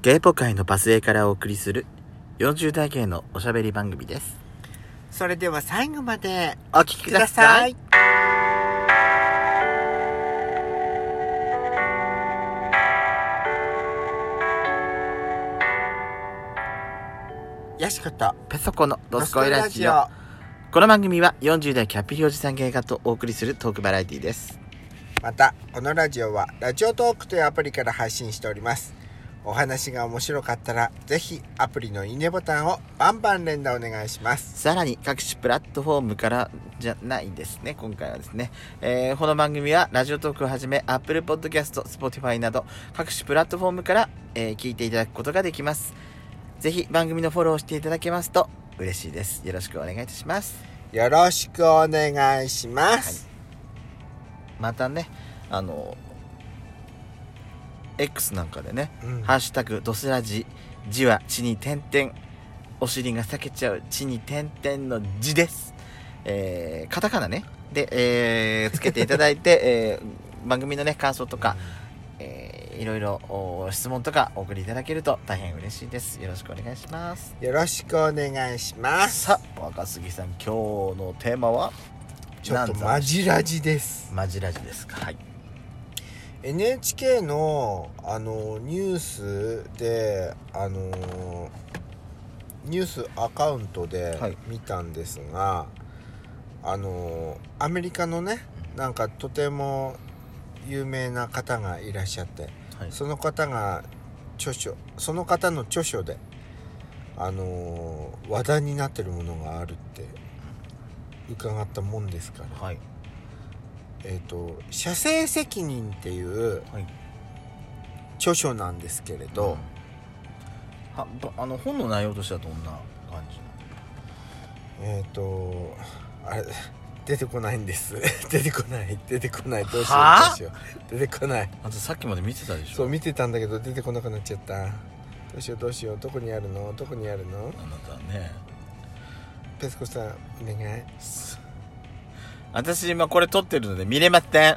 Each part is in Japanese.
ゲイポ界のパスエからお送りする40代系のおしゃべり番組です。それでは最後までお聞きください。よしことペソコのドスコイラジオ。この番組は40代キャッピリおじさん芸家とお送りするトークバラエティです。またこのラジオはラジオトークというアプリから配信しておりますお話が面白かったらぜひアプリのいいねボタンをバンバン連打お願いしますさらに各種プラットフォームからじゃないですね、今回はですね。えーこの番組はラジオトークをはじめ Apple Podcast、Spotify など各種プラットフォームから、えー聞いていただくことができます。ぜひ番組のフォローをしていただけますと嬉しいです。よろしくお願いいたします。よろしくお願いします、またね、あの、X なんかでね、うんハッシュタグドスラジ、字は地に点々、お尻が裂けちゃう地に点々の字です。えーカタカナね。で、えーつけていただいて、えー番組のね、感想とか、えーいろいろお質問とかお送りいただけると大変嬉しいです。よろしくお願いします。よろしくお願いしますさあ、若杉さん、今日のテーマは？ちょっとマジラジですマジラジですか。はい。NHK のあのニュースであのニュースアカウントではい見たんですが、あのアメリカのねなんかとても有名な方がいらっしゃってはい。その方が著書その方の著書であの話題になってるものがあるって伺ったもんですからはい。えっ、と「社政責任」っていうはい。著書なんですけれど、はばあの本の内容としてはどんな感じえっ、とあれ出てこないんです。出てこない。出てこない。どうしよはあ？うどうしよう。出てこない。あとさっきまで見てたでしょ？そう見てたんだけど出てこなくなっちゃった。どうしようどうしよう。どこにあるの？どこにあるの？あなたね。ペスコさんお願い私今これ撮ってるので見れません。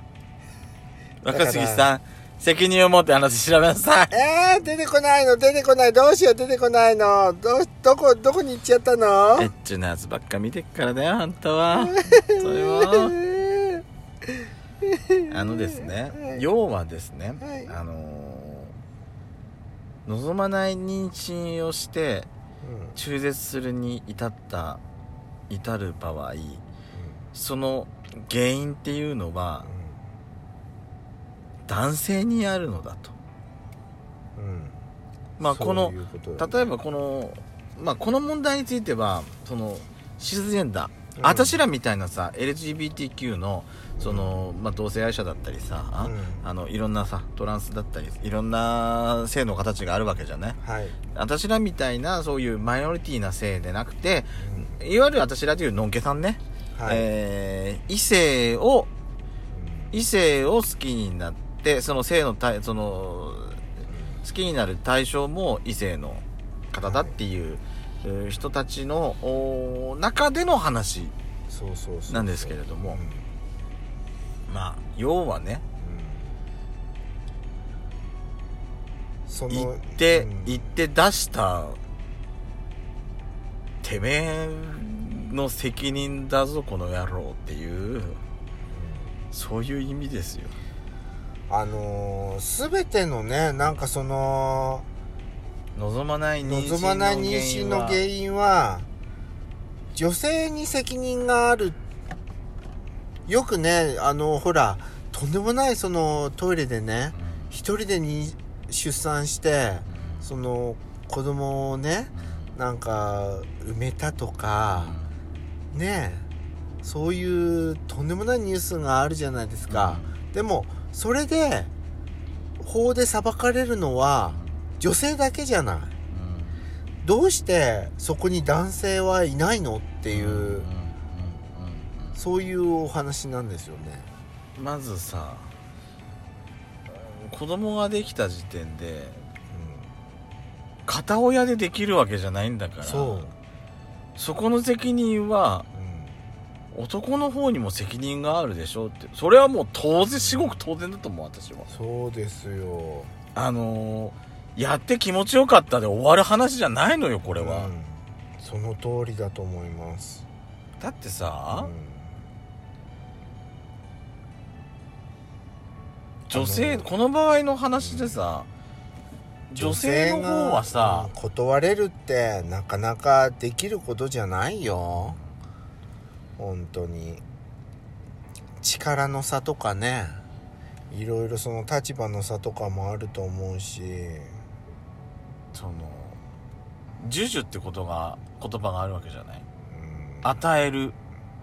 若杉さん責任を持って話調べなさい。えー、出てこないの？出てこない？どうしよう？出てこないの？どうどこどこに行っちゃったの？エッチなやつばっか見てっからだよあんたは。それは。あのですね要はですね、はい。あのー望まない妊娠をしてうん。中絶するに至った至る場合その原因っていうのは男性にあるのだと。うん。うん。まあこのね。例えばこのまあこの問題についてはそのシスジェンダー、うん。私らみたいなさ LGBTQ のその、まあ、同性愛者だったりさ、うん。あのいろんなさトランスだったりいろんな性の形があるわけじゃない？はい、私らみたいなそういうマイノリティな性でなくてうん。いわゆる私らというのんけさんね、はい。えー異性を異性を好きになってその性の対その好きになる対象も異性の方だっていう、えー人たちのお中での話そうそうそう。なんですけれども。うん。まあ要はねうん。その言って、うん。言って出したてめえの責任だぞこの野郎っていうそういう意味ですよ。あのー、全てのねなんかその望まない妊娠の望まない妊娠の原因は女性に責任がある。よくねあのほらとんでもないそのトイレでね一人でに出産してその子供をねなんか埋めたとかねえそういうとんでもないニュースがあるじゃないですか、でもそれで法で裁かれるのは女性だけじゃない。どうしてそこに男性はいないのっていう、そういうお話なんですよね。まずさ子供ができた時点で片親でできるわけじゃないんだからそう、そこの責任はうん。男の方にも責任があるでしょって。それはもう当然至極当然だと思う私は。そうですよ。あのーやって気持ちよかったで終わる話じゃないのよこれは、うん。その通りだと思います。だってさ、うん。女性この場合の話でさ女性の方はさ断れるってなかなかできることじゃないよ。本当に。力の差とかね。いろいろその立場の差とかもあると思うし。その授受ってことが言葉があるわけじゃない？うん。与える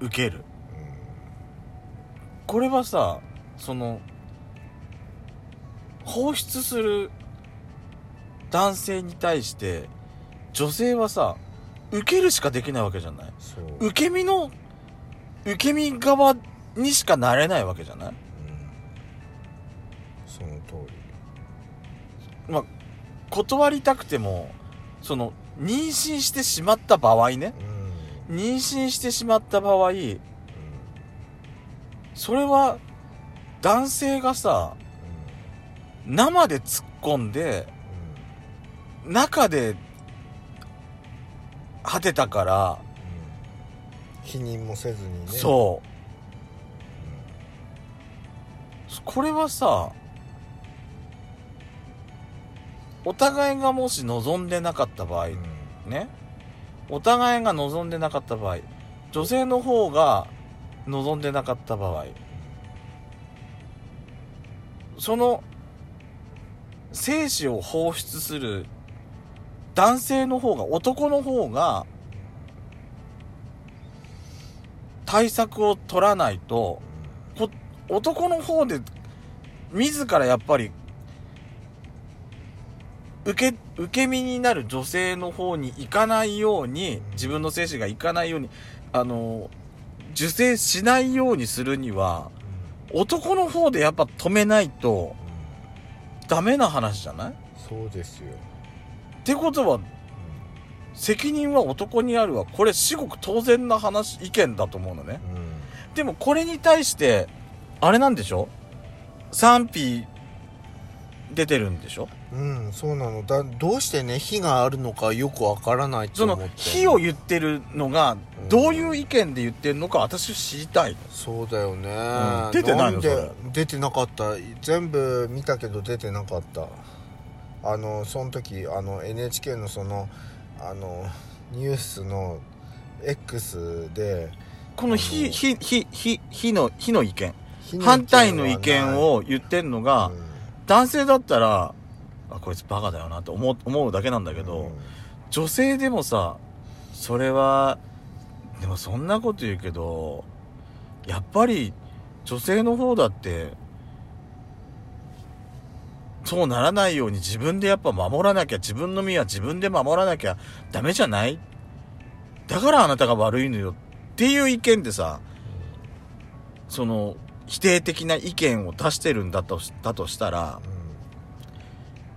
受ける。これはさその放出する男性に対して女性はさ受けるしかできないわけじゃない？受け身の受け身側にしかなれないわけじゃない？うん。その通り。まあ断りたくてもその妊娠してしまった場合ね。うん。妊娠してしまった場合うん。それは男性がさ生で突っ込んで中で果てたから、否認もせずにね。そう。これはさお互いがもし望んでなかった場合うん。ねお互いが望んでなかった場合女性の方が望んでなかった場合その精子を放出する男性の方が男の方が対策を取らないと男の方で自らやっぱり受け受け身になる女性の方に行かないように自分の精子が行かないようにあの受精しないようにするには男の方でやっぱ止めないとダメな話じゃない？そうですよ、てことは責任は男にあるわ。これ至極当然な話意見だと思うのね。うん。でもこれに対してあれなんでしょ？賛否出てるんでしょ？うん、そうなの。だどうしてね火があるのかよくわからないとその思って。非を言ってるのがうんどういう意見で言ってるのか私は知りたいそうだよね、うん。出てないのんでそれ。出てなかった？全部見たけど出てなかったあのその時あの NHK のそのあのニュースの X でこのあ非の非非非非の非の意見。反対の意見を言ってんのが、うん。男性だったらあこいつバカだよなって思う思うだけなんだけど、うん。女性でもさそれはでもそんなこと言うけどやっぱり女性の方だってそうならないように自分でやっぱ守らなきゃ自分の身は自分で守らなきゃダメじゃない？だからあなたが悪いのよっていう意見でさその否定的な意見を出してるんだとしだとしたら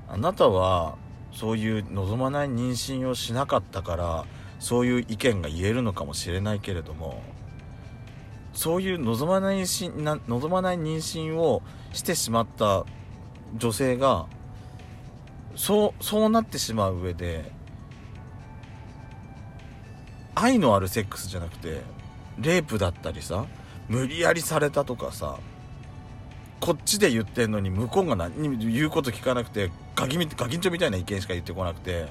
あなたはそういう望まない妊娠をしなかったからそういう意見が言えるのかもしれないけれどもそういう望まない妊娠な望まない妊娠をしてしまった女性がそうそうなってしまう上で愛のあるセックスじゃなくてレイプだったりさ無理やりされたとかさこっちで言ってんのに向こうが何にも言うこと聞かなくてガキみガキンチョみたいな意見しか言ってこなくて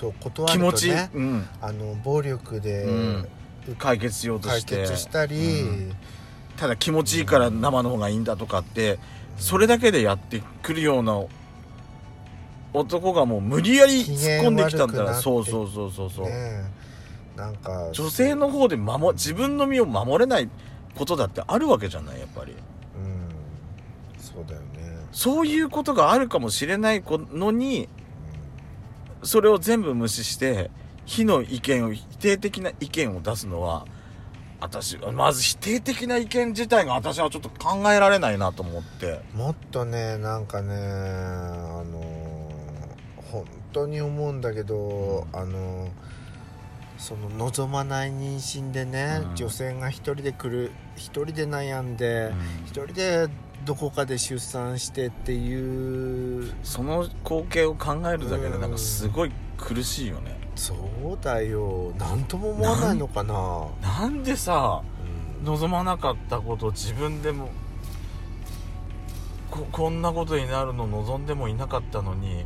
そう断ると気持ち、ねうん、あの暴力で、うん。解決しようと解して。決したり、うん。ただ気持ちいいから生の方がいいんだとかってそれだけでやってくるような男がもう無理やり突っ込んできたんだらそうそうそうそうそう、ねえなんか女性の方で守自分の身を守れないことだってあるわけじゃないやっぱり。うん。そうだよね、そういうことがあるかもしれないのにそれを全部無視して非の意見を否定的な意見を出すのは私まず否定的な意見自体が私はちょっと考えられないなと思って。うんもっとねなんかねあの本当に思うんだけど、あのその望まない妊娠でね、うん。女性が一人で来る一人で悩んで、一人でどこかで出産してっていう。その光景を考えるだけでなんかすごい苦しいよねそうだよ。何とも思わないのかな。なんでさうん。望まなかったことを自分でもここんなことになるの望んでもいなかったのに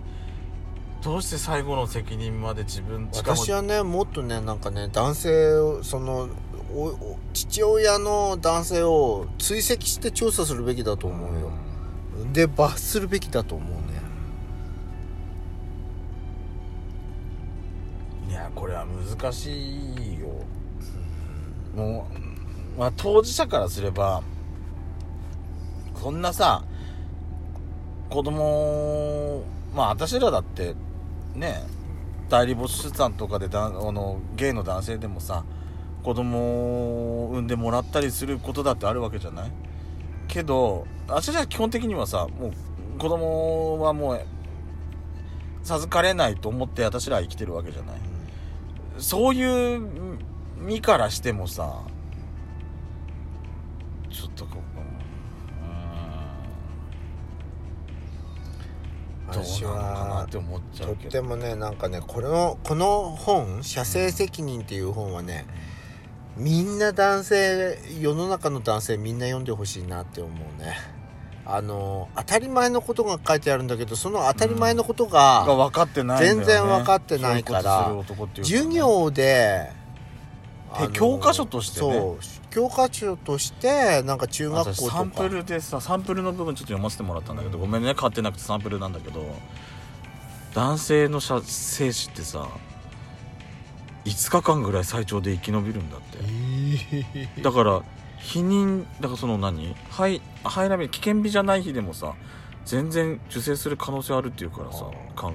どうして最後の責任まで自分私はねもっとねなんかね男性をその父親の男性を追跡して調査するべきだと思うよ。で罰するべきだと思うやこれは難しいよ。もう、まあ、当事者からすればこんなさ子供まあ私らだってね代理母子出産とかでだあのゲイの男性でもさ子供を産んでもらったりすることだってあるわけじゃない？けど私ら基本的にはさもう子供はもう授かれないと思って私らは生きてるわけじゃない？そういう身からしてもさちょっとこううーん。ど私うなのかなはって思っちゃとっうけど。てもねなんかねこれのこの本「射精責任」っていう本はねみんな男性世の中の男性みんな読んでほしいなって思うねあの当たり前のことが書いてあるんだけどその当たり前のことが、が分かってないんだよね。全然分かってないから授業でで教科書としてね。そう教科書としてなんか中学校とか。私サンプルでさサンプルの部分ちょっと読ませてもらったんだけどごめんね買ってなくてサンプルなんだけど。男性の射精子ってさ5日間ぐらい最長で生き延びるんだって。だから避妊だからその何？肺肺ラビ危険日じゃない日でもさ全然受精する可能性あるっていうからさ考